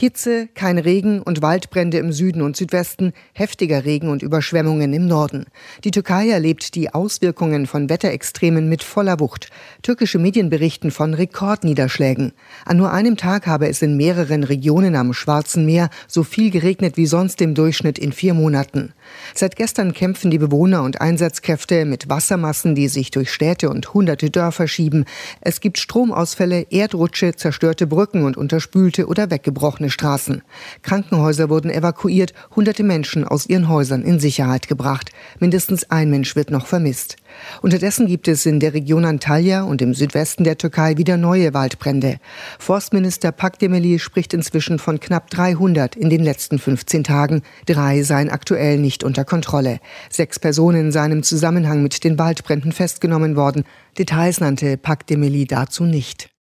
Hitze, kein Regen und Waldbrände im Süden und Südwesten, heftiger Regen und Überschwemmungen im Norden. Die Türkei erlebt die Auswirkungen von Wetterextremen mit voller Wucht. Türkische Medien berichten von Rekordniederschlägen. An nur einem Tag habe es in mehreren Regionen am Schwarzen Meer so viel geregnet wie sonst im Durchschnitt in vier Monaten. Seit gestern kämpfen die Bewohner und Einsatzkräfte mit Wassermassen, die sich durch Städte und hunderte Dörfer schieben. Es gibt Stromausfälle, Erdrutsche, zerstörte Brücken und unterspülte oder weggebrochene Straßen. Krankenhäuser wurden evakuiert, hunderte Menschen aus ihren Häusern in Sicherheit gebracht. Mindestens ein Mensch wird noch vermisst. Unterdessen gibt es in der Region Antalya und im Südwesten der Türkei wieder neue Waldbrände. Forstminister Pakdemeli spricht inzwischen von knapp 300 in den letzten 15 Tagen. Drei seien aktuell nicht unter Kontrolle. Sechs Personen seien im Zusammenhang mit den Waldbränden festgenommen worden. Details nannte Pakdemeli dazu nicht.